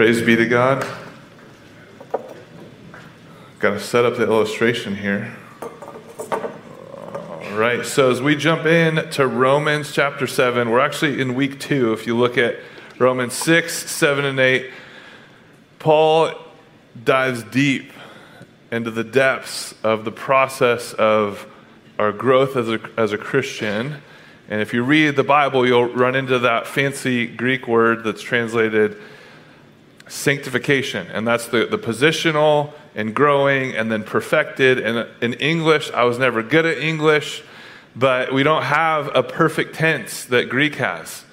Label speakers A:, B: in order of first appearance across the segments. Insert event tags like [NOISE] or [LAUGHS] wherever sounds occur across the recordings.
A: Praise be to God. Got to set up the illustration here. All right, so as we jump in to Romans chapter 7, we're actually in week two. If you look at Romans 6, 7, and 8, Paul dives deep into the depths of the process of our growth as a, as a Christian. And if you read the Bible, you'll run into that fancy Greek word that's translated sanctification. And that's the, the positional and growing and then perfected. And in English, I was never good at English, but we don't have a perfect tense that Greek has.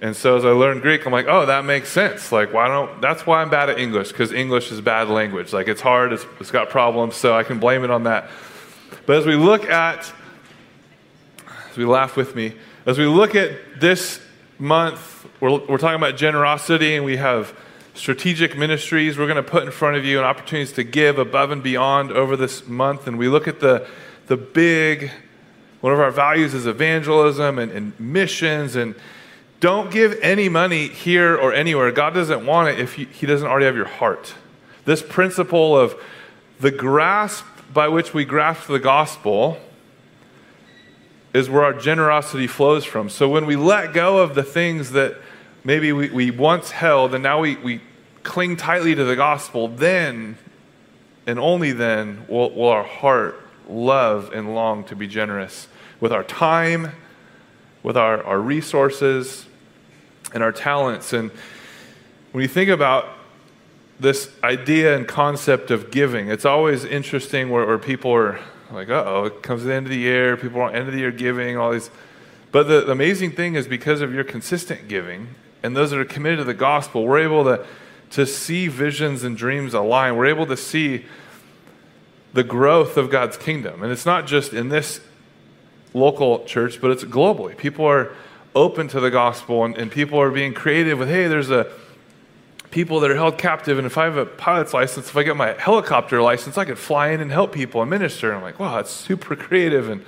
A: And so as I learned Greek, I'm like, oh, that makes sense. Like, why don't, that's why I'm bad at English, because English is bad language. Like, it's hard, it's, it's got problems, so I can blame it on that. But as we look at, as we laugh with me, as we look at this month, we're, we're talking about generosity, and we have strategic ministries we're going to put in front of you and opportunities to give above and beyond over this month. And we look at the, the big, one of our values is evangelism and, and missions. And don't give any money here or anywhere. God doesn't want it if he, he doesn't already have your heart. This principle of the grasp by which we grasp the gospel is where our generosity flows from. So when we let go of the things that maybe we, we once held and now we, we cling tightly to the gospel, then and only then will, will our heart love and long to be generous with our time, with our, our resources, and our talents. And when you think about this idea and concept of giving, it's always interesting where, where people are like, oh, it comes to the end of the year, people are end of the year giving, all these. But the, the amazing thing is because of your consistent giving and those that are committed to the gospel, we're able to to see visions and dreams align. We're able to see the growth of God's kingdom. And it's not just in this local church, but it's globally. People are open to the gospel and, and people are being creative with, hey, there's a people that are held captive, and if I have a pilot's license, if I get my helicopter license, I could fly in and help people and minister. And I'm like, wow, that's super creative, and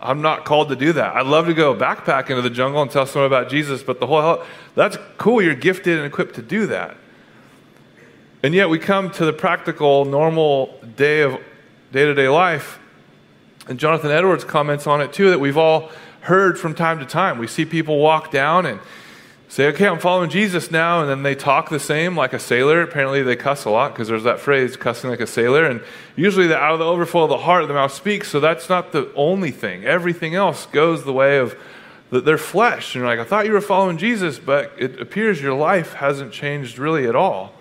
A: I'm not called to do that. I'd love to go backpack into the jungle and tell someone about Jesus, but the whole that's cool. You're gifted and equipped to do that. And yet we come to the practical, normal day of day to day life. And Jonathan Edwards comments on it too that we've all heard from time to time. We see people walk down and say, okay, I'm following Jesus now. And then they talk the same like a sailor. Apparently they cuss a lot because there's that phrase, cussing like a sailor. And usually the, out of the overflow of the heart, the mouth speaks. So that's not the only thing. Everything else goes the way of the, their flesh. And you're like, I thought you were following Jesus, but it appears your life hasn't changed really at all.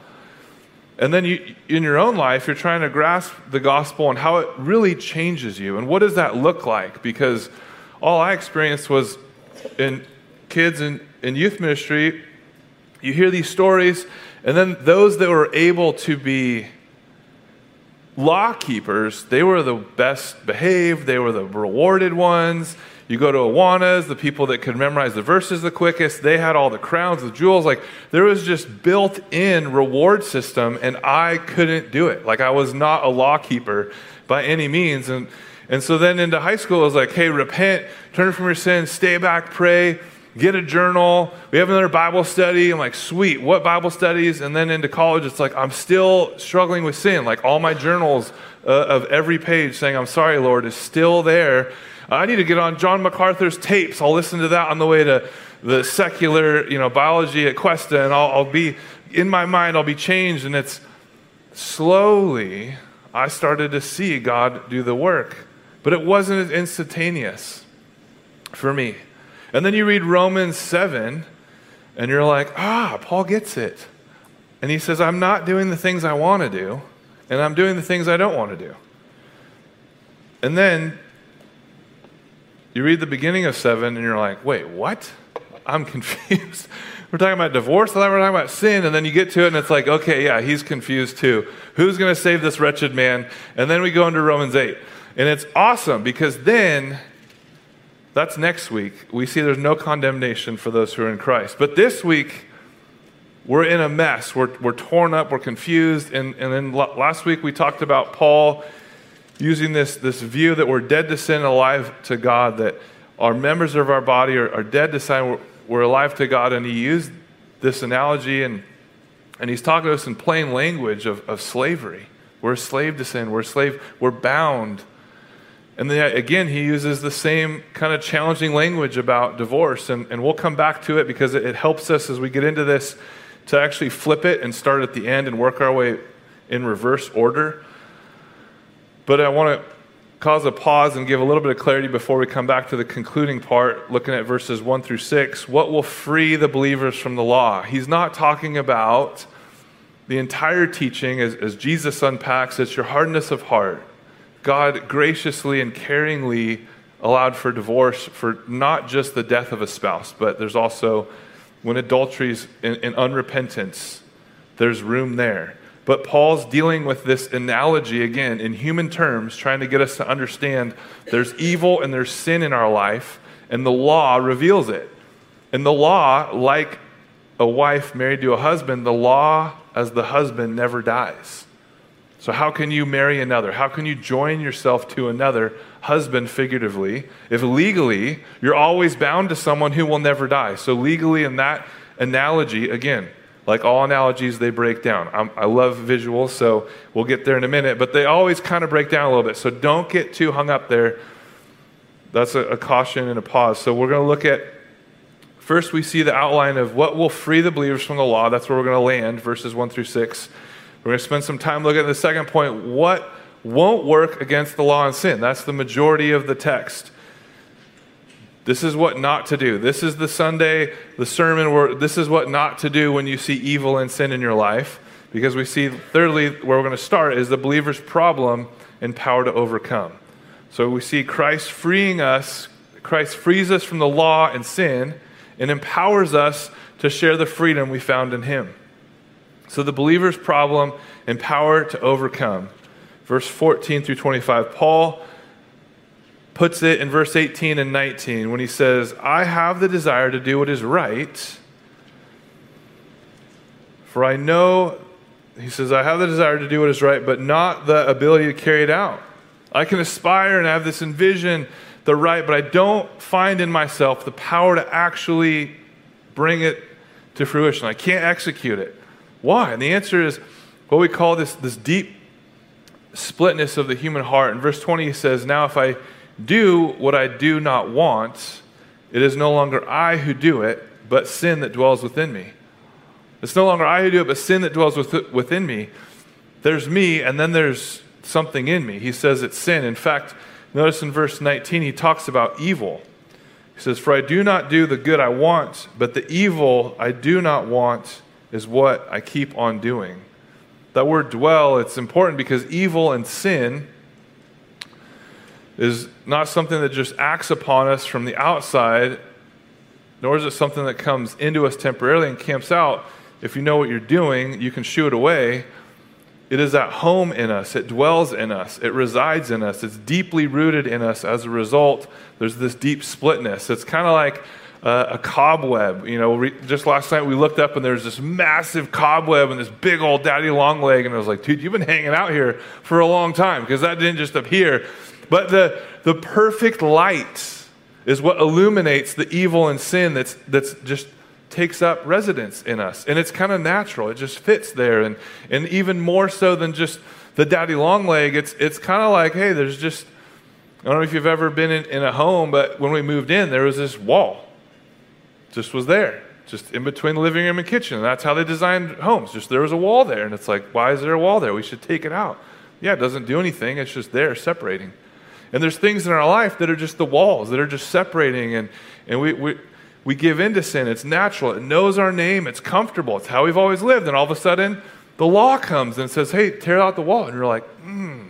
A: And then you, in your own life, you're trying to grasp the gospel and how it really changes you. And what does that look like? Because all I experienced was in kids and in youth ministry, you hear these stories, and then those that were able to be law keepers, they were the best behaved, they were the rewarded ones. You go to Awanas, the people that could memorize the verses the quickest, they had all the crowns, the jewels. Like there was just built in reward system, and I couldn't do it. Like I was not a law keeper by any means. And, and so then into high school, it was like, hey, repent, turn from your sins, stay back, pray, get a journal. We have another Bible study. I'm like, sweet, what Bible studies? And then into college, it's like, I'm still struggling with sin. Like all my journals uh, of every page saying, I'm sorry, Lord, is still there. I need to get on John MacArthur's tapes. I'll listen to that on the way to the secular, you know, biology at Cuesta, and I'll, I'll be in my mind. I'll be changed, and it's slowly I started to see God do the work, but it wasn't as instantaneous for me. And then you read Romans seven, and you're like, ah, Paul gets it, and he says, I'm not doing the things I want to do, and I'm doing the things I don't want to do. And then you read the beginning of seven and you're like, wait, what? I'm [LAUGHS] confused. we're talking about divorce, and then we're talking about sin, and then you get to it and it's like, okay, yeah, he's confused too. Who's going to save this wretched man? And then we go into Romans 8. And it's awesome because then, that's next week, we see there's no condemnation for those who are in Christ. But this week, we're in a mess. We're, we're torn up, we're confused. And, and then last week we talked about Paul using this, this view that we're dead to sin alive to God, that our members of our body are, are dead to sin, we're, we're alive to God. And he used this analogy and And he's talking to us in plain language of, of slavery. We're a slave to sin. We're a slave. We're bound. And then again, he uses the same kind of challenging language about divorce. And, and we'll come back to it because it, it helps us as we get into this to actually flip it and start at the end and work our way in reverse order. But I want to cause a pause and give a little bit of clarity before we come back to the concluding part, looking at verses 1 through 6. What will free the believers from the law? He's not talking about the entire teaching as, as Jesus unpacks it's your hardness of heart. God graciously and caringly allowed for divorce for not just the death of a spouse, but there's also when adulteries and, and unrepentance, there's room there. But Paul's dealing with this analogy again in human terms, trying to get us to understand there's evil and there's sin in our life, and the law reveals it. And the law, like a wife married to a husband, the law as the husband never dies. So, how can you marry another? How can you join yourself to another husband, figuratively, if legally you're always bound to someone who will never die? So, legally, in that analogy, again, like all analogies, they break down. I'm, i love visuals, so we'll get there in a minute, but they always kind of break down a little bit. So don't get too hung up there. That's a, a caution and a pause. So we're going to look at first, we see the outline of what will free the believers from the law. That's where we're going to land, verses 1 through 6. We're going to spend some time looking at the second point what won't work against the law and sin. That's the majority of the text. This is what not to do. This is the Sunday, the sermon where this is what not to do when you see evil and sin in your life. Because we see, thirdly, where we're going to start is the believer's problem and power to overcome. So we see Christ freeing us, Christ frees us from the law and sin and empowers us to share the freedom we found in Him. So the believer's problem and power to overcome. Verse 14 through 25. Paul puts it in verse 18 and 19 when he says, I have the desire to do what is right, for I know, he says, I have the desire to do what is right, but not the ability to carry it out. I can aspire and have this envision the right, but I don't find in myself the power to actually bring it to fruition. I can't execute it. Why? And the answer is what we call this, this deep splitness of the human heart. In verse 20, he says, Now if I do what I do not want, it is no longer I who do it, but sin that dwells within me. It's no longer I who do it, but sin that dwells within me. There's me, and then there's something in me. He says it's sin. In fact, notice in verse 19, he talks about evil. He says, For I do not do the good I want, but the evil I do not want is what I keep on doing. That word dwell, it's important because evil and sin is not something that just acts upon us from the outside, nor is it something that comes into us temporarily and camps out. If you know what you're doing, you can shoo it away. It is at home in us. It dwells in us. It resides in us. It's deeply rooted in us. As a result, there's this deep splitness. It's kind of like uh, a cobweb. You know, just last night we looked up and there's this massive cobweb and this big old daddy long leg. And I was like, dude, you've been hanging out here for a long time because that didn't just appear. But the, the perfect light is what illuminates the evil and sin that's, that's just takes up residence in us. And it's kind of natural. It just fits there. And, and even more so than just the daddy long leg, it's, it's kind of like, hey, there's just, I don't know if you've ever been in, in a home, but when we moved in, there was this wall. Just was there. Just in between the living room and kitchen. And that's how they designed homes. Just there was a wall there. And it's like, why is there a wall there? We should take it out. Yeah, it doesn't do anything. It's just there separating. And there's things in our life that are just the walls, that are just separating, and, and we, we, we give in to sin. It's natural, it knows our name, it's comfortable, it's how we've always lived. And all of a sudden, the law comes and says, hey, tear out the wall. And you're like, hmm.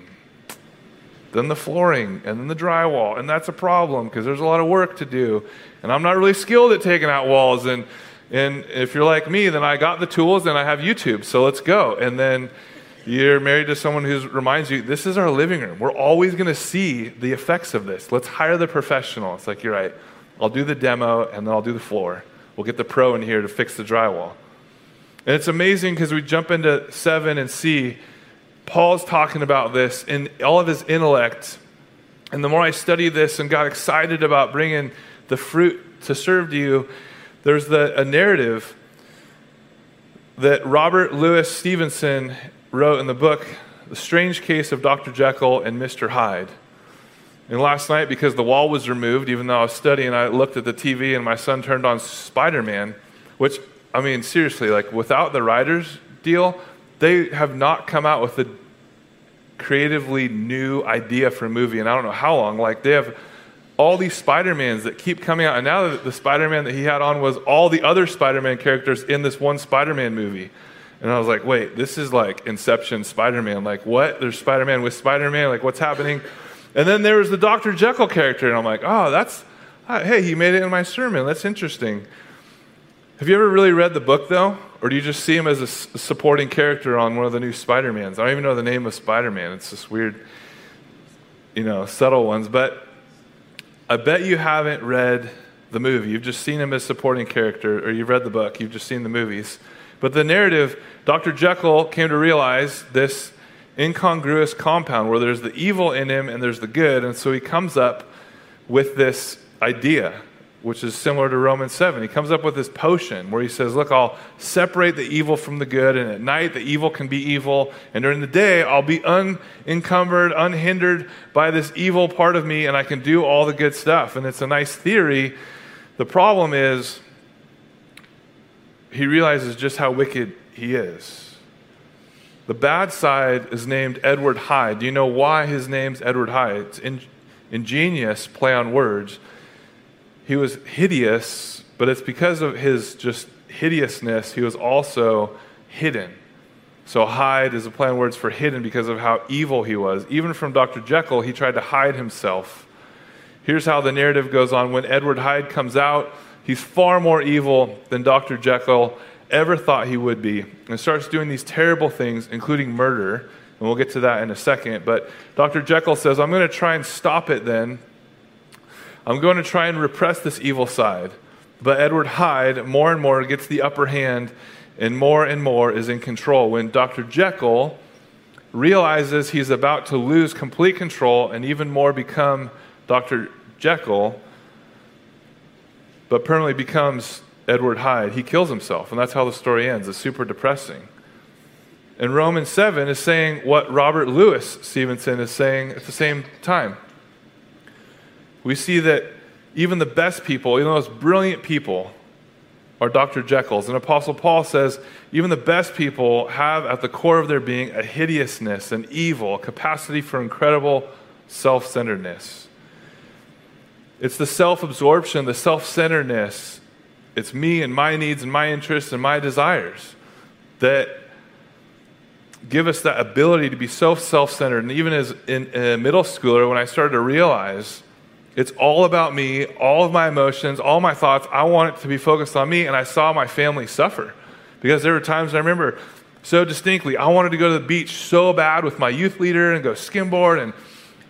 A: Then the flooring, and then the drywall. And that's a problem because there's a lot of work to do. And I'm not really skilled at taking out walls. And, and if you're like me, then I got the tools and I have YouTube. So let's go. And then you're married to someone who reminds you, this is our living room. We're always going to see the effects of this. Let's hire the professional. It's like, you're right. I'll do the demo and then I'll do the floor. We'll get the pro in here to fix the drywall. And it's amazing because we jump into 7 and see Paul's talking about this in all of his intellect. And the more I studied this and got excited about bringing the fruit to serve to you, there's the, a narrative that Robert Louis Stevenson wrote in the book, The Strange Case of Dr. Jekyll and Mr. Hyde. And last night, because the wall was removed, even though I was studying, I looked at the TV and my son turned on Spider Man, which, I mean, seriously, like without the writers deal, they have not come out with a creatively new idea for a movie and I don't know how long. Like they have all these Spider-Mans that keep coming out. And now the Spider-Man that he had on was all the other Spider-Man characters in this one Spider-Man movie. And I was like, wait, this is like Inception Spider-Man. Like what? There's Spider-Man with Spider-Man. Like what's happening? And then there was the Dr. Jekyll character. And I'm like, oh, that's, uh, hey, he made it in my sermon. That's interesting. Have you ever really read the book though? Or do you just see him as a supporting character on one of the new Spider-Mans? I don't even know the name of Spider-Man. It's this weird, you know, subtle ones. But I bet you haven't read the movie. You've just seen him as supporting character, or you've read the book. You've just seen the movies. But the narrative, Dr. Jekyll came to realize this incongruous compound where there's the evil in him and there's the good. And so he comes up with this idea which is similar to Romans 7. He comes up with this potion where he says, Look, I'll separate the evil from the good, and at night the evil can be evil, and during the day I'll be unencumbered, unhindered by this evil part of me, and I can do all the good stuff. And it's a nice theory. The problem is, he realizes just how wicked he is. The bad side is named Edward Hyde. Do you know why his name's Edward Hyde? It's in, ingenious play on words he was hideous, but it's because of his just hideousness, he was also hidden. So, hide is a play on words for hidden because of how evil he was. Even from Dr. Jekyll, he tried to hide himself. Here's how the narrative goes on. When Edward Hyde comes out, he's far more evil than Dr. Jekyll ever thought he would be and starts doing these terrible things, including murder. And we'll get to that in a second. But Dr. Jekyll says, I'm going to try and stop it then I'm going to try and repress this evil side. But Edward Hyde, more and more, gets the upper hand and more and more is in control. When Dr. Jekyll realizes he's about to lose complete control and even more become Dr. Jekyll, but permanently becomes Edward Hyde, he kills himself. And that's how the story ends. It's super depressing. And Romans 7 is saying what Robert Louis Stevenson is saying at the same time we see that even the best people, even the most brilliant people, are Dr. Jekylls. And Apostle Paul says even the best people have at the core of their being a hideousness, an evil, a capacity for incredible self centeredness. It's the self absorption, the self centeredness. It's me and my needs and my interests and my desires that give us that ability to be so self centered. And even as in, a middle schooler, when I started to realize it's all about me, all of my emotions, all my thoughts. I want it to be focused on me. And I saw my family suffer because there were times I remember so distinctly, I wanted to go to the beach so bad with my youth leader and go skimboard. And,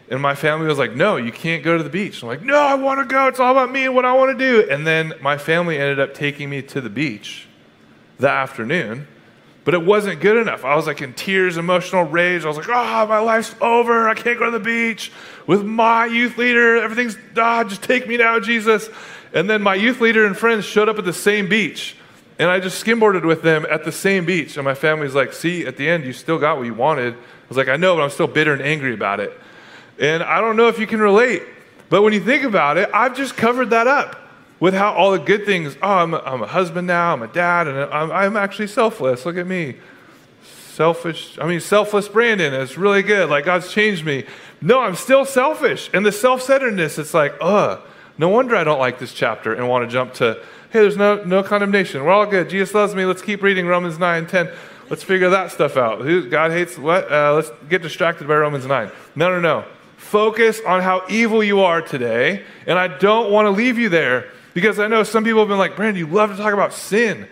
A: and my family was like, no, you can't go to the beach. I'm like, no, I want to go. It's all about me and what I want to do. And then my family ended up taking me to the beach that afternoon. But it wasn't good enough. I was like in tears, emotional rage. I was like, oh, my life's over. I can't go to the beach with my youth leader. Everything's, ah, just take me now, Jesus. And then my youth leader and friends showed up at the same beach. And I just skimboarded with them at the same beach. And my family's like, see, at the end, you still got what you wanted. I was like, I know, but I'm still bitter and angry about it. And I don't know if you can relate. But when you think about it, I've just covered that up with how all the good things, oh, I'm a, I'm a husband now, I'm a dad, and I'm, I'm actually selfless. Look at me. Selfish, I mean, selfless Brandon. It's really good. Like, God's changed me. No, I'm still selfish. And the self centeredness, it's like, ugh, no wonder I don't like this chapter and want to jump to, hey, there's no, no condemnation. We're all good. Jesus loves me. Let's keep reading Romans 9 10. Let's figure that stuff out. Who, God hates what? Uh, let's get distracted by Romans 9. No, no, no. Focus on how evil you are today. And I don't want to leave you there because I know some people have been like, Brandon, you love to talk about sin.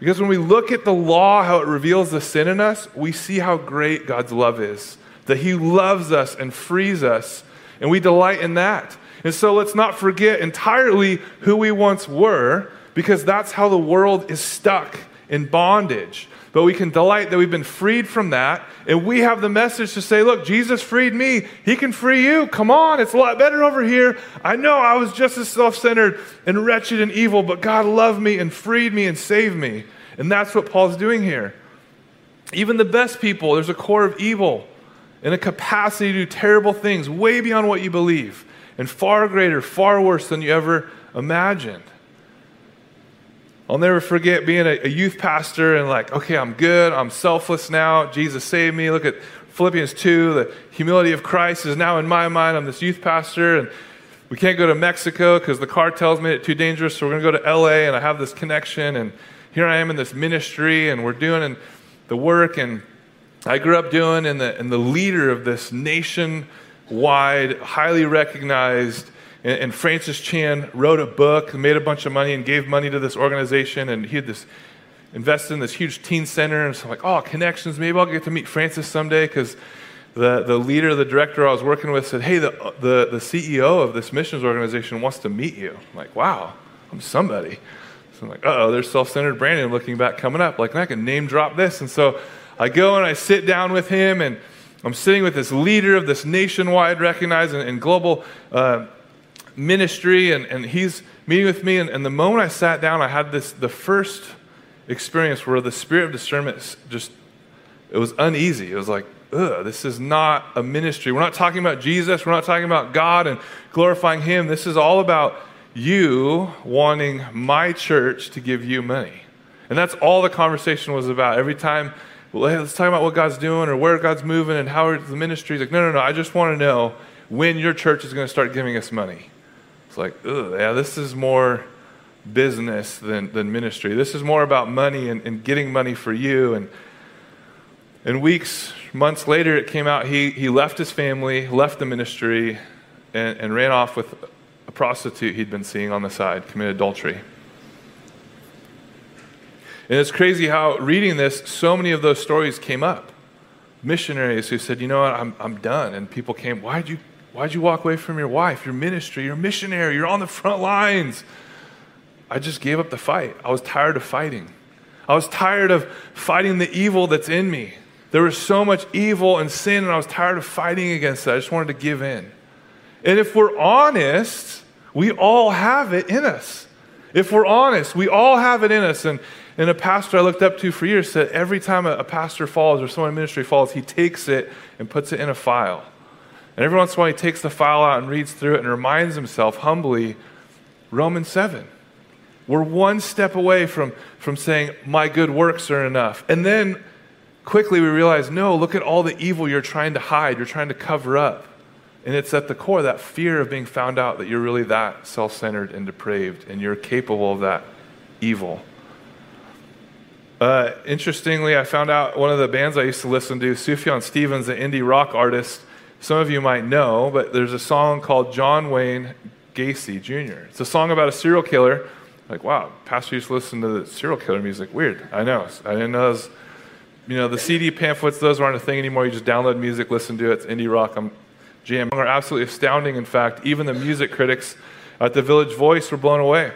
A: Because when we look at the law, how it reveals the sin in us, we see how great God's love is. That He loves us and frees us, and we delight in that. And so let's not forget entirely who we once were, because that's how the world is stuck in bondage but we can delight that we've been freed from that. And we have the message to say, look, Jesus freed me. He can free you. Come on, it's a lot better over here. I know I was just as self centered and wretched and evil, but God loved me and freed me and saved me. And that's what Paul's doing here. Even the best people, there's a core of evil and a capacity to do terrible things way beyond what you believe and far greater, far worse than you ever imagined. I'll never forget being a, a, youth pastor and like, okay, I'm good. I'm selfless now. Jesus saved me. Look at Philippians 2. The humility of Christ is now in my mind. I'm this youth pastor and we can't go to Mexico because the cartels me it's too dangerous. So we're going to go to LA and I have this connection. And here I am in this ministry and we're doing the work. And I grew up doing and the, and the leader of this nationwide, highly recognized and, and Francis Chan wrote a book, made a bunch of money, and gave money to this organization. And he had this invested in this huge teen center. And so I'm like, oh, connections. Maybe I'll get to meet Francis someday because the, the leader, the director I was working with said, hey, the, the, the CEO of this missions organization wants to meet you. I'm like, wow, I'm somebody. So I'm like, oh, there's self centered Brandon looking back coming up. Like, I can name drop this. And so I go and I sit down with him, and I'm sitting with this leader of this nationwide recognized and, and global uh, ministry, and, and he's meeting with me. And, and the moment I sat down, I had this the first experience where the spirit of discernment just it was uneasy. It was like, ugh, this is not a ministry. We're not talking about Jesus. We're not talking about God and glorifying Him. This is all about you wanting my church to give you money. And that's all the conversation was about. Every time, well, hey, let's talk about what God's doing or where God's moving and how the ministry like, no, no, no. I just want to know when your church is going to start giving us money. It's like, yeah, this is more business than, than ministry. This is more about money and, and getting money for you. And, and weeks, months later, it came out he, he left his family, left the ministry, and, and ran off with a prostitute he'd been seeing on the side, committed adultery. And it's crazy how reading this, so many of those stories came up. Missionaries who said, you know what, I'm, I'm done. And people came, why'd you Why'd you walk away from your wife, your ministry, your missionary? You're on the front lines. I just gave up the fight. I was tired of fighting. I was tired of fighting the evil that's in me. There was so much evil and sin, and I was tired of fighting against that. I just wanted to give in. And if we're honest, we all have it in us. If we're honest, we all have it in us. And, and a pastor I looked up to for years said every time a, a pastor falls or someone in ministry falls, he takes it and puts it in a file. And every once in a while, he takes the file out and reads through it and reminds himself humbly Romans 7. We're one step away from, from saying, My good works are enough. And then quickly we realize, no, look at all the evil you're trying to hide, you're trying to cover up. And it's at the core that fear of being found out that you're really that self centered and depraved and you're capable of that evil. Uh, interestingly, I found out one of the bands I used to listen to, Sufjan Stevens, an indie rock artist, some of you might know, but there's a song called John Wayne Gacy Jr. It's a song about a serial killer. Like, wow, pastor used to listen to the serial killer music. Weird. I know. I didn't know. Was, you know, the CD pamphlets, those aren't a thing anymore. You just download music, listen to it. It's indie rock. I'm jamming. Are absolutely astounding. In fact, even the music critics at the Village Voice were blown away.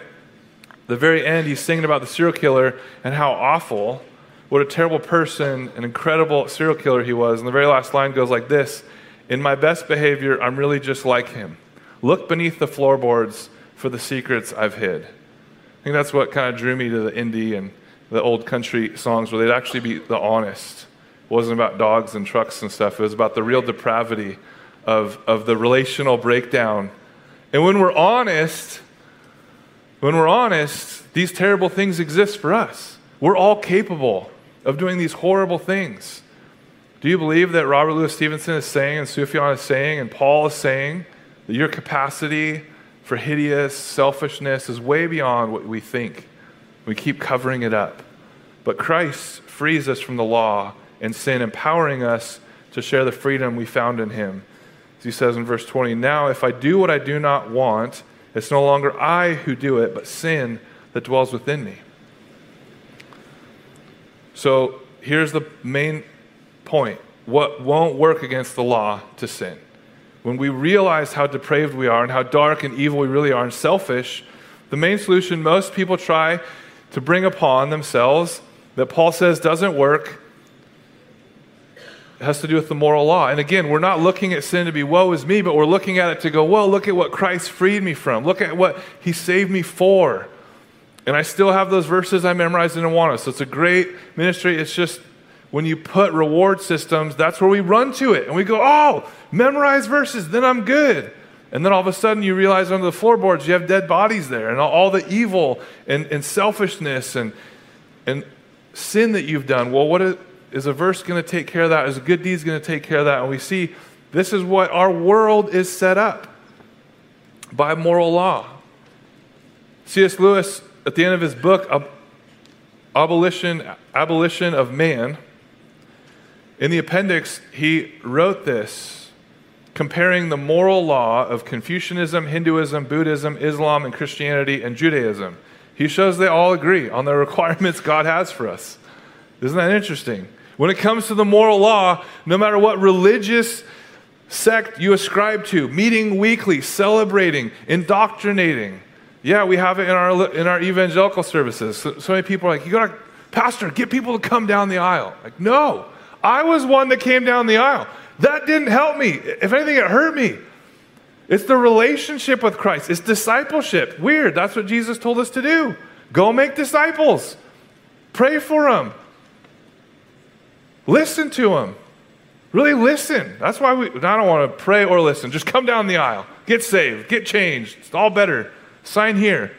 A: The very end, he's singing about the serial killer and how awful, what a terrible person, an incredible serial killer he was. And the very last line goes like this in my best behavior, I'm really just like him. Look beneath the floorboards for the secrets I've hid. I think that's what kind of drew me to the indie and the old country songs where they'd actually be the honest. It wasn't about dogs and trucks and stuff, it was about the real depravity of, of the relational breakdown. And when we're honest, when we're honest, these terrible things exist for us. We're all capable of doing these horrible things. Do you believe that Robert Louis Stevenson is saying, and Sufjan is saying, and Paul is saying, that your capacity for hideous selfishness is way beyond what we think? We keep covering it up. But Christ frees us from the law and sin, empowering us to share the freedom we found in him. As he says in verse 20, Now if I do what I do not want, it's no longer I who do it, but sin that dwells within me. So here's the main point what won't work against the law to sin. When we realize how depraved we are and how dark and evil we really are and selfish, the main solution most people try to bring upon themselves that Paul says doesn't work has to do with the moral law. And again, we're not looking at sin to be woe is me, but we're looking at it to go, well, look at what Christ freed me from. Look at what he saved me for. And I still have those verses I memorized in Awana. So it's a great ministry. It's just when you put reward systems, that's where we run to it. And we go, oh, memorize verses, then I'm good. And then all of a sudden you realize under the floorboards you have dead bodies there and all the evil and, and selfishness and, and sin that you've done. Well, what is, is a verse going to take care of that? Is a good deed going to take care of that? And we see this is what our world is set up by moral law. C.S. Lewis, at the end of his book, Abolition, Abolition of Man, in the appendix, he wrote this, comparing the moral law of Confucianism, Hinduism, Buddhism, Islam, and Christianity and Judaism. He shows they all agree on the [LAUGHS] requirements God has for us. Isn't that interesting? When it comes to the moral law, no matter what religious sect you ascribe to, meeting weekly, celebrating, indoctrinating. Yeah, we have it in our, in our evangelical services. So, so many people are like, you got to, Pastor, get people to come down the aisle. Like, no, I was one that came down the aisle. That didn't help me. If anything, it hurt me. It's the relationship with Christ, it's discipleship. Weird. That's what Jesus told us to do. Go make disciples, pray for them, listen to them. Really listen. That's why we, I don't want to pray or listen. Just come down the aisle. Get saved. Get changed. It's all better. Sign here.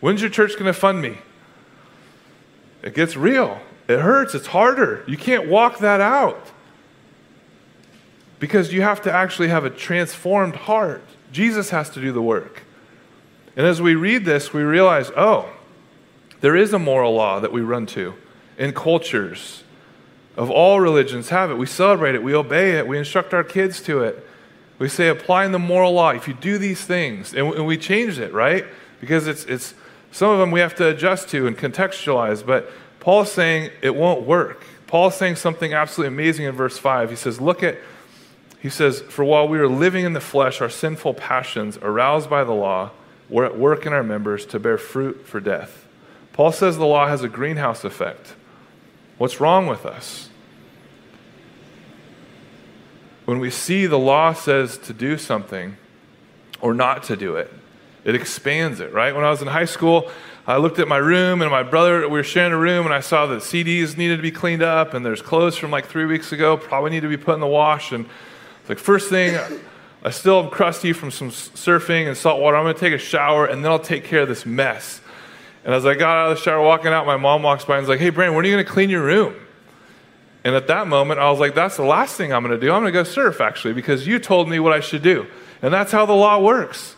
A: When's your church going to fund me? It gets real. It hurts. It's harder. You can't walk that out because you have to actually have a transformed heart. Jesus has to do the work. And as we read this, we realize oh, there is a moral law that we run to in cultures of all religions have it. We celebrate it, we obey it, we instruct our kids to it. We say, applying the moral law. If you do these things, and we change it, right? Because it's, it's some of them we have to adjust to and contextualize, but Paul's saying it won't work. Paul's saying something absolutely amazing in verse 5. He says, Look at, he says, For while we are living in the flesh, our sinful passions, aroused by the law, were at work in our members to bear fruit for death. Paul says the law has a greenhouse effect. What's wrong with us? When we see the law says to do something or not to do it, it expands it, right? When I was in high school, I looked at my room and my brother, we were sharing a room, and I saw that CDs needed to be cleaned up, and there's clothes from like three weeks ago, probably need to be put in the wash. And like, first thing, I still am crusty from some surfing and salt water. I'm going to take a shower, and then I'll take care of this mess. And as I got out of the shower, walking out, my mom walks by and is like, hey, Brandon, when are you going to clean your room? And at that moment, I was like, that's the last thing I'm going to do. I'm going to go surf, actually, because you told me what I should do. And that's how the law works.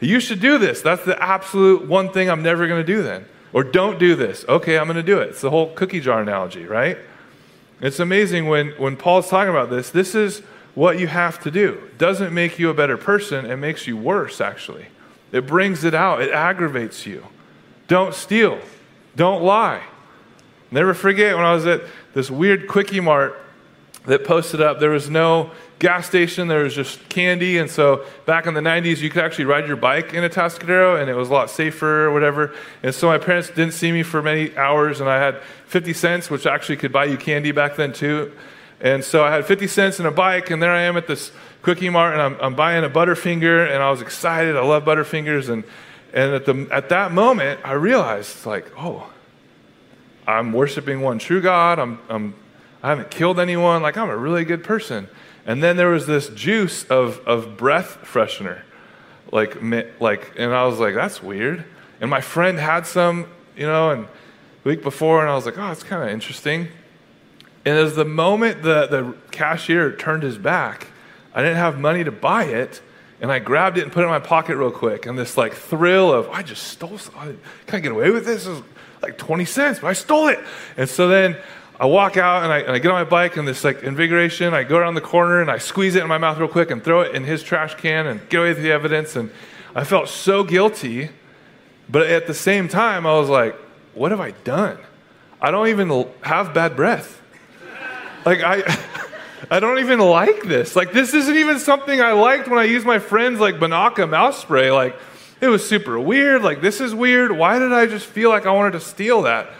A: You should do this. That's the absolute one thing I'm never going to do then. Or don't do this. Okay, I'm going to do it. It's the whole cookie jar analogy, right? It's amazing when, when Paul's talking about this, this is what you have to do. It doesn't make you a better person, it makes you worse, actually. It brings it out, it aggravates you. Don't steal, don't lie. Never forget when I was at this weird Quickie Mart that posted up, there was no gas station, there was just candy. And so back in the 90s, you could actually ride your bike in Atascadero, and it was a lot safer or whatever. And so my parents didn't see me for many hours, and I had 50 cents, which actually could buy you candy back then too. And so I had 50 cents and a bike, and there I am at this Quickie Mart, and I'm, I'm buying a Butterfinger, and I was excited. I love Butterfingers. And, and at, the, at that moment, I realized, like, oh, I'm worshiping one true God. I'm, I'm, I haven't killed anyone. Like, I'm a really good person. And then there was this juice of, of breath freshener. Like, like, and I was like, that's weird. And my friend had some, you know, and the week before, and I was like, oh, it's kind of interesting. And as the moment the, the cashier turned his back, I didn't have money to buy it. And I grabbed it and put it in my pocket real quick. And this like thrill of, I just stole, something. can I get away with this? This is like 20 cents, but I stole it. And so then I walk out and I, and I, get on my bike and this like invigoration. I go around the corner and I squeeze it in my mouth real quick and throw it in his trash can and get away with the evidence. And I felt so guilty, but at the same time, I was like, what have I done? I don't even have bad breath. Like I, [LAUGHS] I don't even like this. Like this isn't even something I liked when I used my friend's like Binaca mouth spray. Like it was super weird. Like this is weird. Why did I just feel like I wanted to steal that?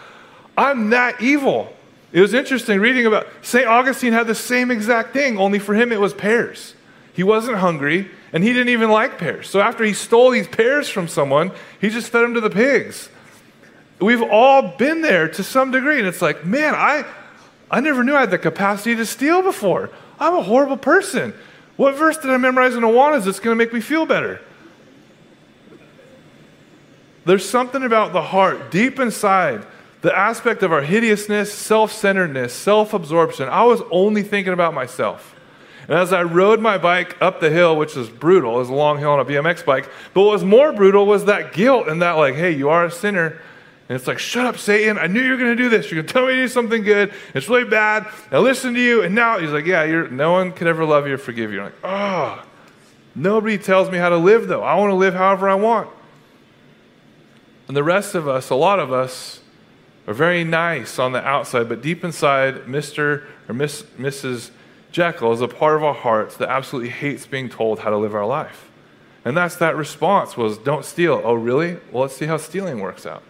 A: I'm that evil. It was interesting reading about St. Augustine had the same exact thing, only for him it was pears. He wasn't hungry, and he didn't even like pears. So after he stole these pears from someone, he just fed them to the pigs. We've all been there to some degree. And it's like, man, I, I never knew I had the capacity to steal before. I'm a horrible person. What verse did I memorize in Awanas that's going to make me feel better? There's something about the heart, deep inside, the aspect of our hideousness, self centeredness, self absorption. I was only thinking about myself. And as I rode my bike up the hill, which was brutal, it was a long hill on a BMX bike, but what was more brutal was that guilt and that, like, hey, you are a sinner. And it's like, shut up, Satan. I knew you were going to do this. You're going to tell me to do something good. It's really bad. I listened to you. And now he's like, yeah, you're, no one could ever love you or forgive you. I'm like, oh, nobody tells me how to live, though. I want to live however I want. And the rest of us, a lot of us, are very nice on the outside, but deep inside, Mr. or Miss, Mrs. Jekyll is a part of our hearts that absolutely hates being told how to live our life. And that's that response was, don't steal. Oh, really? Well, let's see how stealing works out.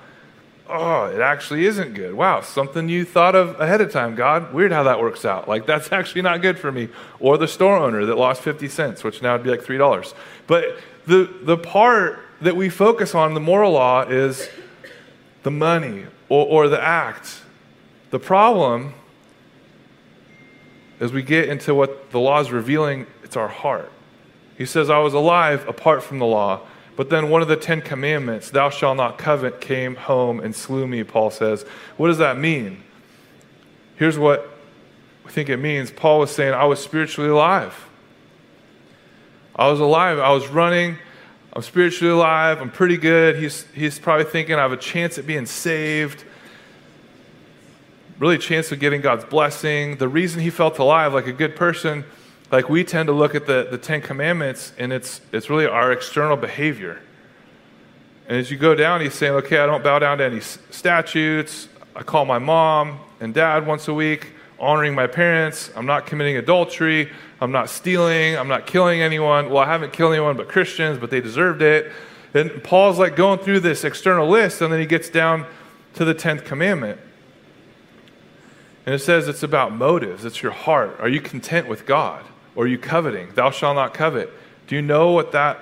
A: Oh, it actually isn't good. Wow, something you thought of ahead of time, God. Weird how that works out. Like, that's [LAUGHS] actually not good for me. Or the store owner that lost 50 cents, which now would be like $3. But the, the part that we focus on, the moral law, is the money or, or the act. The problem as we get into what the law is revealing, it's our heart. He says, I was alive apart from the law. But then one of the Ten Commandments, thou shalt not covet, came home and slew me, Paul says. What does that mean? Here's what I think it means. Paul was saying, I was spiritually alive. I was alive. I was running. I'm spiritually alive. I'm pretty good. He's, he's probably thinking I have a chance at being saved really a chance of getting God's blessing. The reason he felt alive, like a good person, like we tend to look at the, the Ten Commandments and it's, it's really our external behavior. And as you go down, he's saying, okay, I don't bow down to any statutes. I call my mom and dad once a week, honoring my parents. I'm not committing adultery. I'm not stealing. I'm not killing anyone. Well, I haven't killed anyone but Christians, but they deserved it. And Paul's like going through this external list, and then he gets down to the 10th commandment. And it says it's about motives, it's your heart. Are you content with God? Or are you coveting? Thou shalt not covet. Do you know what that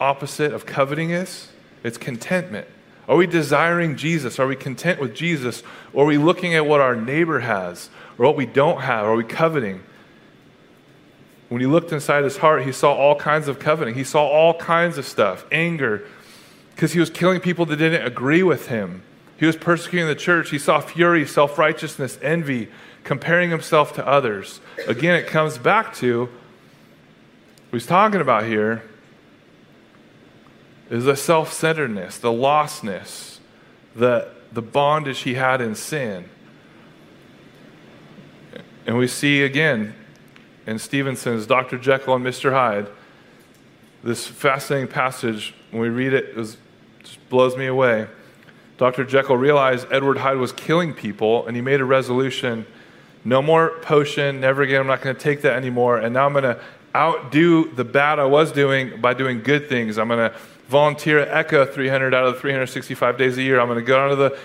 A: opposite of coveting is? It's contentment. Are we desiring Jesus? Are we content with Jesus? Or are we looking at what our neighbor has or what we don't have? Are we coveting? When he looked inside his heart, he saw all kinds of coveting. He saw all kinds of stuff anger, because he was killing people that didn't agree with him. He was persecuting the church. He saw fury, self righteousness, envy, comparing himself to others. Again, it comes back to what he's talking about here is the self centeredness, the lostness, the, the bondage he had in sin. And we see again in Stevenson's Dr. Jekyll and Mr. Hyde this fascinating passage. When we read it, it was, just blows me away. Dr. Jekyll realized Edward Hyde was killing people, and he made a resolution no more potion, never again, I'm not going to take that anymore. And now I'm going to outdo the bad I was doing by doing good things. I'm going to volunteer at Echo 300 out of the 365 days a year. I'm going to go down to the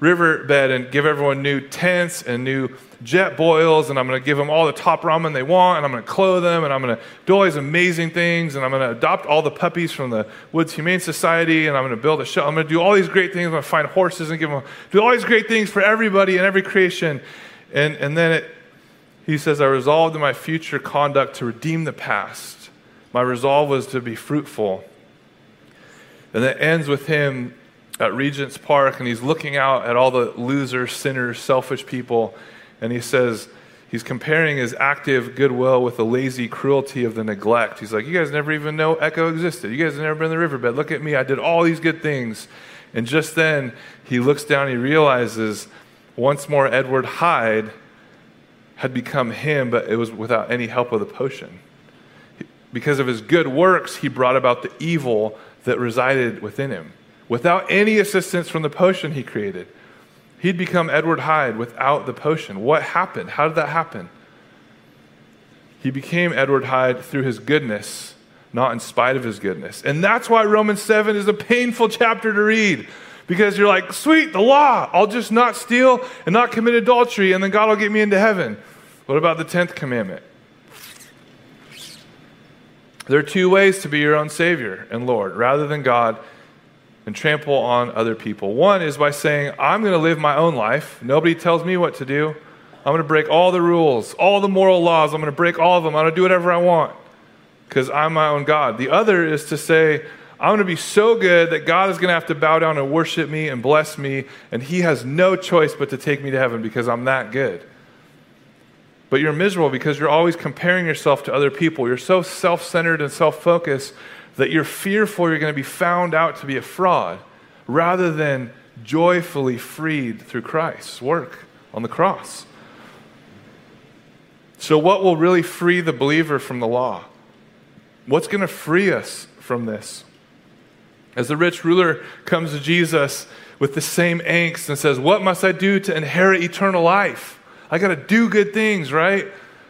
A: riverbed and give everyone new tents and new Jetboils, and I'm going to give them all the top ramen they want, and I'm going to clothe them, and I'm going to do all these amazing things, and I'm going to adopt all the puppies from the Woods Humane Society, and I'm going to build a show. I'm going to do all these great things. I'm going to find horses and give them, do all these great things for everybody and every creation. And, and then it, he says, I resolved in my future conduct to redeem the past. My resolve was to be fruitful. And it ends with him at Regent's Park, and he's looking out at all the losers, sinners, selfish people and he says, he's comparing his active goodwill with the lazy cruelty of the neglect. He's like, You guys never even know Echo existed. You guys have never been in the riverbed. Look at me. I did all these good things. And just then, he looks down he realizes once more Edward Hyde had become him, but it was without any help of the potion. Because of his good works, he brought about the evil that resided within him without any assistance from the potion he created. He'd become Edward Hyde without the potion. What happened? How did that happen? He became Edward Hyde through his goodness, not in spite of his goodness. And that's why Romans 7 is a painful chapter to read. Because you're like, sweet, the law. I'll just not steal and not commit adultery, and then God will get me into heaven. What about the 10th commandment? There are two ways to be your own Savior and Lord. Rather than God, and trample on other people. One is by saying, I'm going to live my own life. Nobody tells me what to do. I'm going to break all the rules, all the moral laws. I'm going to break all of them. I'm going to do whatever I want because I'm my own God. The other is to say, I'm going to be so good that God is going to have to bow down and worship me and bless me, and He has no choice but to take me to heaven because I'm that good. But you're miserable because you're always comparing yourself to other people. You're so self centered and self focused that you're fearful you're going to be found out to be a fraud rather than joyfully freed through Christ's work on the cross. So, what will really free the believer from the law? What's going to free us from this? As the rich ruler comes to Jesus with the same angst and says, What must I do to inherit eternal life? I got to do good things, right?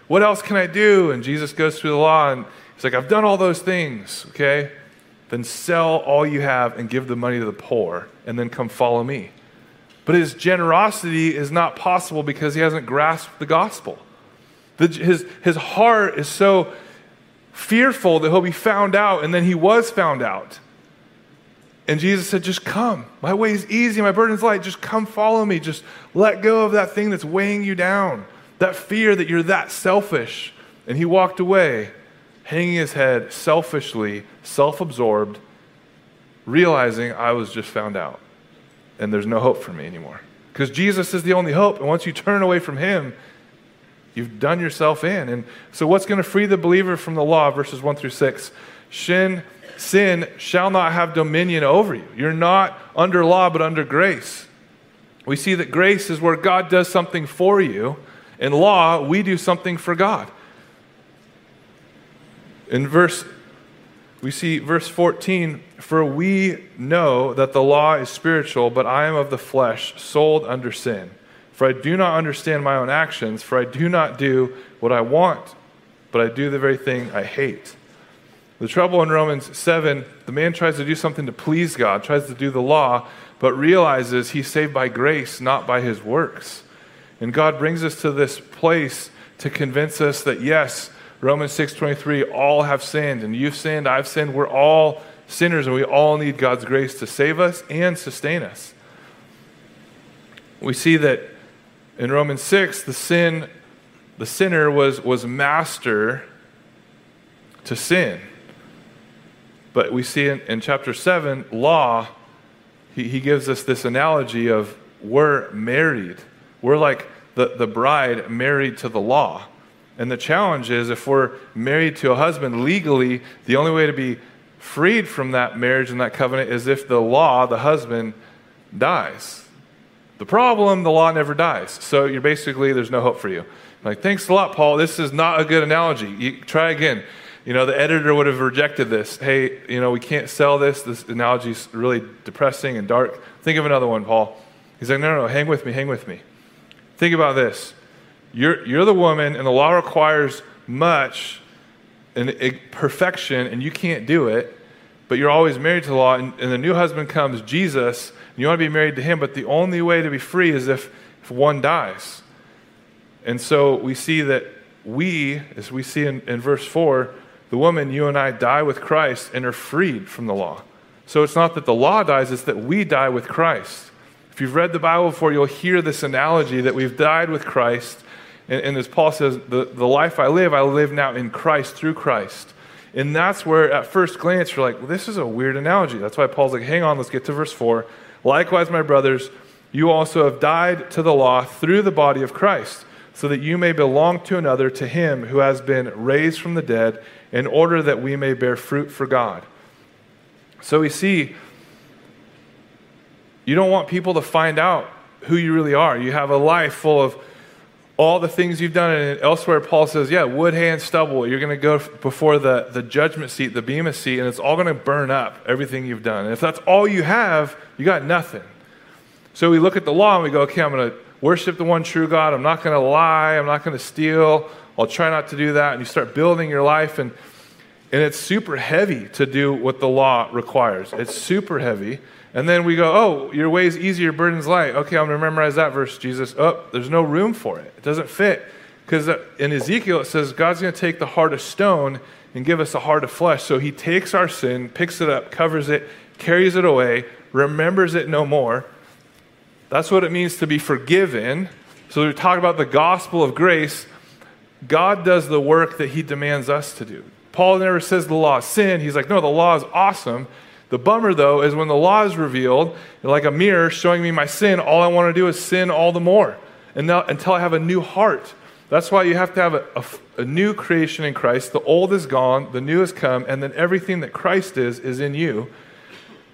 A: What else can I do? And Jesus goes through the law and He's like, I've done all those things, okay? Then sell all you have and give the money to the poor, and then come follow me. But his generosity is not possible because he hasn't grasped the gospel. The, his, his heart is so fearful that he'll be found out, and then he was found out. And Jesus said, Just come. My way is easy, my burden is light. Just come follow me. Just let go of that thing that's weighing you down, that fear that you're that selfish. And he walked away hanging his head selfishly, self absorbed, realizing I was just found out and there's no hope for me anymore. Because Jesus is the only hope. And once you turn away from him, you've done yourself in. And so, what's going to free the believer from the law? Verses 1 through 6. Sin, sin shall not have dominion over you. You're not under law, but under grace. We see that grace is where God does something for you. In law, we do something for God. In verse, we see verse 14, for we know that the law is spiritual, but I am of the flesh, sold under sin. For I do not understand my own actions, for I do not do what I want, but I do the very thing I hate. The trouble in Romans 7, the man tries to do something to please God, tries to do the law, but realizes he's saved by grace, not by his works. And God brings us to this place to convince us that yes, Romans 6:23 all have sinned and you've sinned, I've sinned. We're all sinners and we all need God's grace to save us and sustain us. We see that in Romans 6 the sin the sinner was was master to sin. But we see in, in chapter 7 law he, he gives us this analogy of we're married. We're like the, the bride married to the law. And the challenge is if we're married to a husband legally, the only way to be freed from that marriage and that covenant is if the law, the husband, dies. The problem, the law never dies. So you're basically, there's no hope for you. Like, thanks a lot, Paul. This is not a good analogy. You, try again. You know, the editor would have rejected this. Hey, you know, we can't sell this. This analogy is really depressing and dark. Think of another one, Paul. He's like, no, no, no, hang with me, hang with me. Think about this. You're, you're the woman, and the law requires much and perfection, and you can't do it, but you're always married to the law, and, and the new husband comes, Jesus, and you want to be married to him, but the only way to be free is if, if one dies. And so we see that we, as we see in, in verse 4, the woman, you and I, die with Christ and are freed from the law. So it's not that the law dies, it's that we die with Christ. If you've read the Bible before, you'll hear this analogy that we've died with Christ and, and as Paul says, the, the life I live, I live now in Christ, through Christ. And that's where, at first glance, you're like, well, this is a weird analogy. That's why Paul's like, hang on, let's get to verse 4. Likewise, my brothers, you also have died to the law through the body of Christ, so that you may belong to another, to him who has been raised from the dead, in order that we may bear fruit for God. So we see, you don't want people to find out who you really are. You have a life full of all the things you've done. And elsewhere, Paul says, yeah, wood, hay, and stubble. You're going to go before the, the judgment seat, the bema seat, and it's all going to burn up everything you've done. And if that's all you have, you got nothing. So we look at the law and we go, okay, I'm going to worship the one true God. I'm not going to lie. I'm not going to steal. I'll try not to do that. And you start building your life. And, and it's super heavy to do what the law requires. It's super heavy. And then we go, oh, your way is easy, your burden's light. Okay, I'm going to memorize that verse, Jesus. Oh, there's no room for it. It doesn't fit. Because uh, in Ezekiel, it says God's going to take the heart of stone and give us a heart of flesh. So he takes our sin, picks it up, covers it, carries it away, remembers it no more. That's what it means to be forgiven. So we talk about the gospel of grace. God does the work that he demands us to do. Paul never says the law is sin. He's like, no, the law is awesome. The bummer, though, is when the law is revealed, like a mirror showing me my sin, all I want to do is sin all the more and now, until I have a new heart. That's why you have to have a, a, a, new creation in Christ. The old is gone, the new has come, and then everything that Christ is, is in you.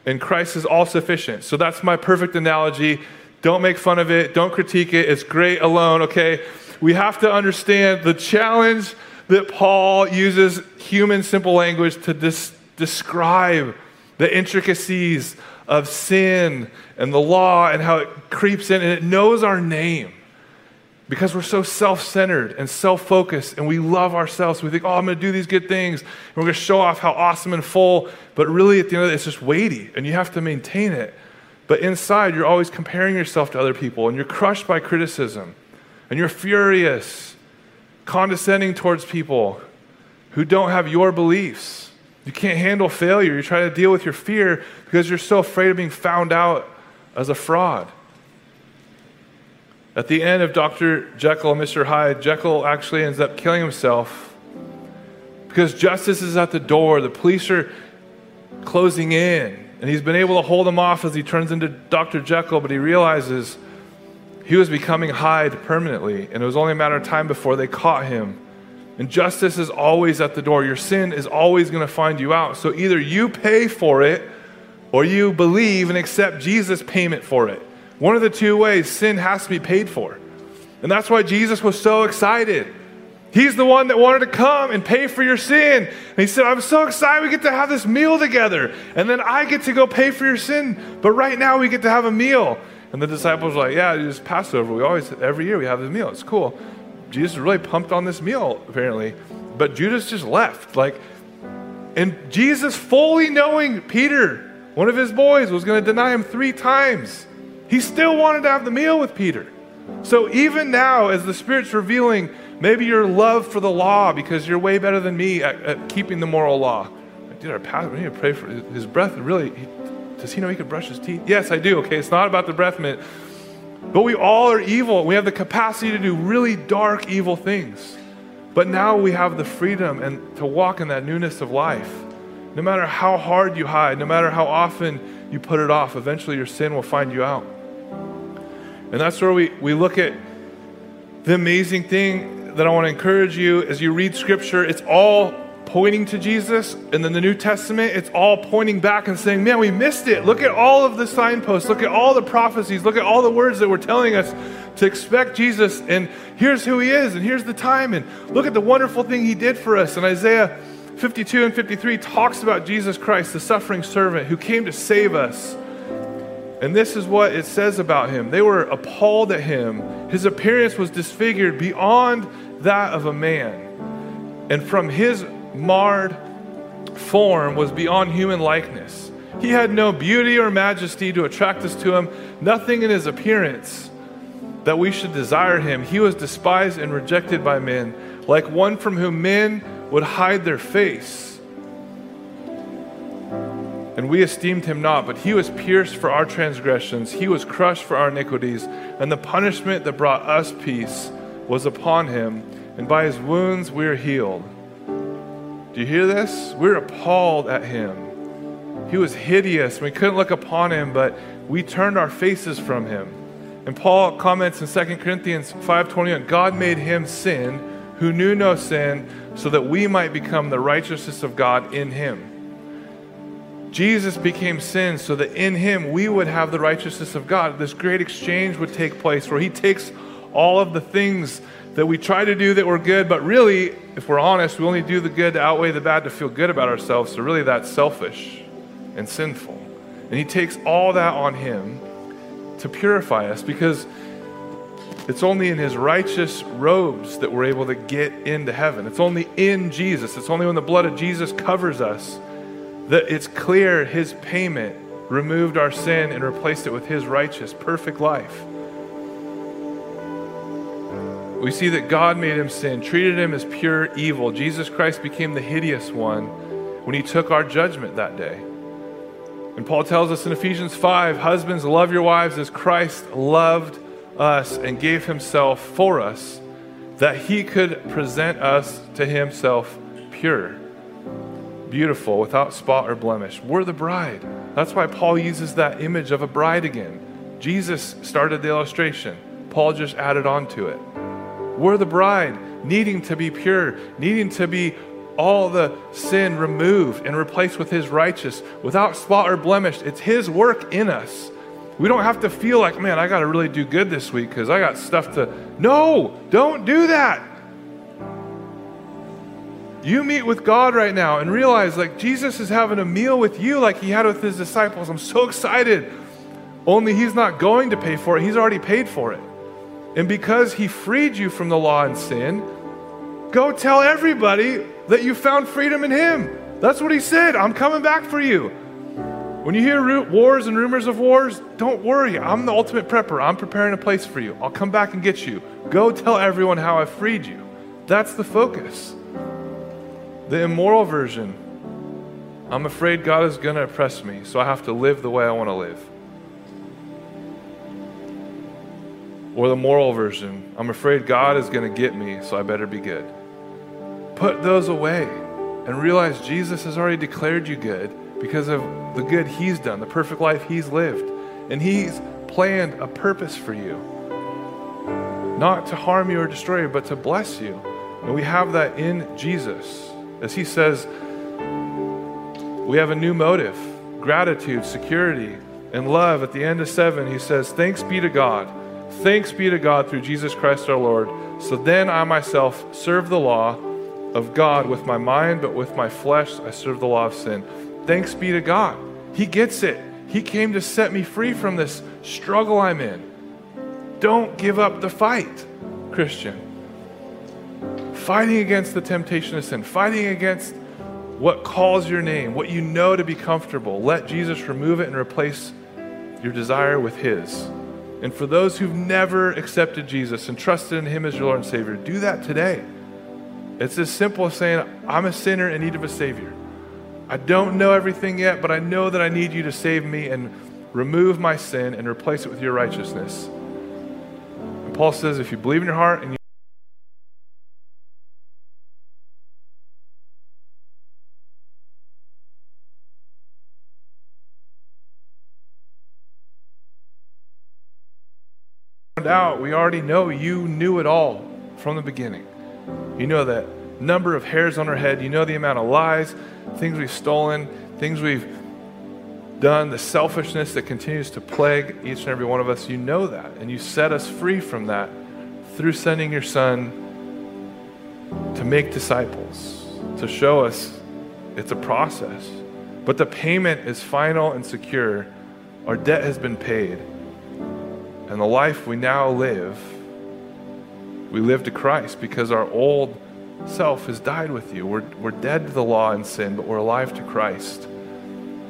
A: And Christ is all sufficient. So that's my perfect analogy. Don't make fun of it, don't critique it. It's great alone, okay? We have to understand the challenge that Paul uses human simple language to dis- describe the intricacies of sin and the law and how it creeps in and it knows our name because we're so self centered and self focused and we love ourselves. We think, oh, I'm going to do these good things and we're going to show off how awesome and full. But really, at the end of it, it's just weighty and you have to maintain it. But inside, you're always comparing yourself to other people and you're crushed by criticism and you're furious, condescending towards people who don't have your beliefs. You can't handle failure. You try to deal with your fear because you're so afraid of being found out as a fraud. At the end of Dr. Jekyll and Mr. Hyde, Jekyll actually ends up killing himself because justice is at the door. The police are closing in, and he's been able to hold him off as he turns into Dr. Jekyll, but he realizes he was becoming Hyde permanently, and it was only a matter of time before they caught him. And justice is always at the door. Your sin is always going to find you out. So either you pay for it or you believe and accept Jesus' payment for it. One of the two ways sin has to be paid for. And that's why Jesus was so excited. He's the one that wanted to come and pay for your sin. And he said, I'm so excited we get to have this meal together. And then I get to go pay for your sin. But right now we get to have a meal. And the disciples were like, Yeah, it's Passover. We always, every year we have this meal. It's cool. Jesus is really pumped on this meal, apparently. But Judas just left. Like, and Jesus, fully knowing Peter, one of his boys, was going to deny him three times, he still wanted to have the meal with Peter. So even now, as the Spirit's revealing maybe your love for the law because you're way better than me at, at keeping the moral law. Dude, our pastor, we need to pray for his breath. Really, he, does he know he could brush his teeth? Yes, I do. Okay, it's not about the breath mint. But we all are evil. We have the capacity to do really dark, evil things. But now we have the freedom and to walk in that newness of life. No matter how hard you hide, no matter how often you put it off, eventually your sin will find you out. And that's where we, we look at the amazing thing that I want to encourage you as you read scripture. It's all pointing to Jesus. And then the New Testament, it's all pointing back and saying, man, we missed it. Look at all of the signposts. Look at all the prophecies. Look at all the words that were telling us to expect Jesus. And here's who he is. And here's the time. And look at the wonderful thing he did for us. And Isaiah 52 and 53 talks about Jesus Christ, the suffering servant who came to save us. And this is what it says about him. They were appalled at him. His appearance was disfigured beyond that of a man. And from his marred form was beyond human likeness. He had no beauty or majesty to attract us to him, nothing in his appearance that we should desire him. He was despised and rejected by men, like one from whom men would hide their face. And we esteemed him not, but he was pierced for our transgressions, he was crushed for our iniquities, and the punishment that brought us peace was upon him, and by his wounds we are healed. Do you hear this? We're appalled at him. He was hideous. We couldn't look upon him, but we turned our faces from him. And Paul comments in 2 Corinthians 5:21, God made him sin who knew no sin, so that we might become the righteousness of God in him. Jesus became sin so that in him we would have the righteousness of God. This great exchange would take place where he takes all of the things that we try to do that were good, but really, if we're honest, we only do the good to outweigh the bad to feel good about ourselves. So, really, that's selfish and sinful. And he takes all that on him to purify us because it's only in his righteous robes that we're able to get into heaven. It's only in Jesus. It's only when the blood of Jesus covers us that it's clear his payment removed our sin and replaced it with his righteous, perfect life. We see that God made him sin, treated him as pure evil. Jesus Christ became the hideous one when he took our judgment that day. And Paul tells us in Ephesians 5 Husbands, love your wives as Christ loved us and gave himself for us, that he could present us to himself pure, beautiful, without spot or blemish. We're the bride. That's why Paul uses that image of a bride again. Jesus started the illustration, Paul just added on to it. We're the bride, needing to be pure, needing to be all the sin removed and replaced with his righteous, without spot or blemish. It's his work in us. We don't have to feel like, man, I got to really do good this week because I got stuff to. No, don't do that. You meet with God right now and realize like Jesus is having a meal with you like he had with his disciples. I'm so excited. Only he's not going to pay for it, he's already paid for it. And because he freed you from the law and sin, go tell everybody that you found freedom in him. That's what he said. I'm coming back for you. When you hear wars and rumors of wars, don't worry. I'm the ultimate prepper. I'm preparing a place for you. I'll come back and get you. Go tell everyone how I freed you. That's the focus. The immoral version, I'm afraid God is going to oppress me, so I have to live the way I want to live. Or the moral version, I'm afraid God is going to get me, so I better be good. Put those away and realize Jesus has already declared you good because of the good He's done, the perfect life He's lived. And He's planned a purpose for you. Not to harm you or destroy you, but to bless you. And we have that in Jesus. As He says, we have a new motive gratitude, security, and love. At the end of seven, He says, Thanks be to God. Thanks be to God through Jesus Christ our Lord. So then I myself serve the law of God with my mind, but with my flesh I serve the law of sin. Thanks be to God. He gets it. He came to set me free from this struggle I'm in. Don't give up the fight, Christian. Fighting against the temptation of sin, fighting against what calls your name, what you know to be comfortable. Let Jesus remove it and replace your desire with His. And for those who've never accepted Jesus and trusted in Him as your Lord and Savior, do that today. It's as simple as saying, I'm a sinner in need of a Savior. I don't know everything yet, but I know that I need you to save me and remove my sin and replace it with your righteousness. And Paul says, if you believe in your heart and you out, we already know you knew it all from the beginning. You know that number of hairs on our head. You know the amount of lies, things we've stolen, things we've done, the selfishness that continues to plague each and every one of us. You know that. And you set us free from that through sending your son to make disciples, to show us it's a process. But the payment is final and secure. Our debt has been paid. And the life we now live we live to Christ because our old self has died with you. We're, we're dead to the law and sin, but we're alive to Christ,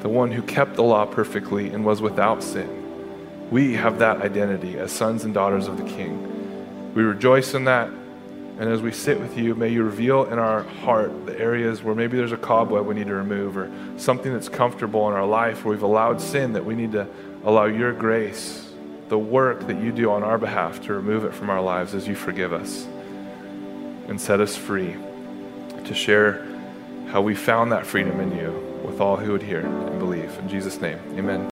A: the one who kept the law perfectly and was without sin. We have that identity as sons and daughters of the King. We rejoice in that. And as we sit with you, may you reveal in our heart the areas where maybe there's a cobweb we need to remove or something that's comfortable in our life where we've allowed sin that we need to allow your grace the work that you do on our behalf to remove it from our lives as you forgive us and set us free to share how we found that freedom in you with all who would hear and believe. In Jesus' name, amen.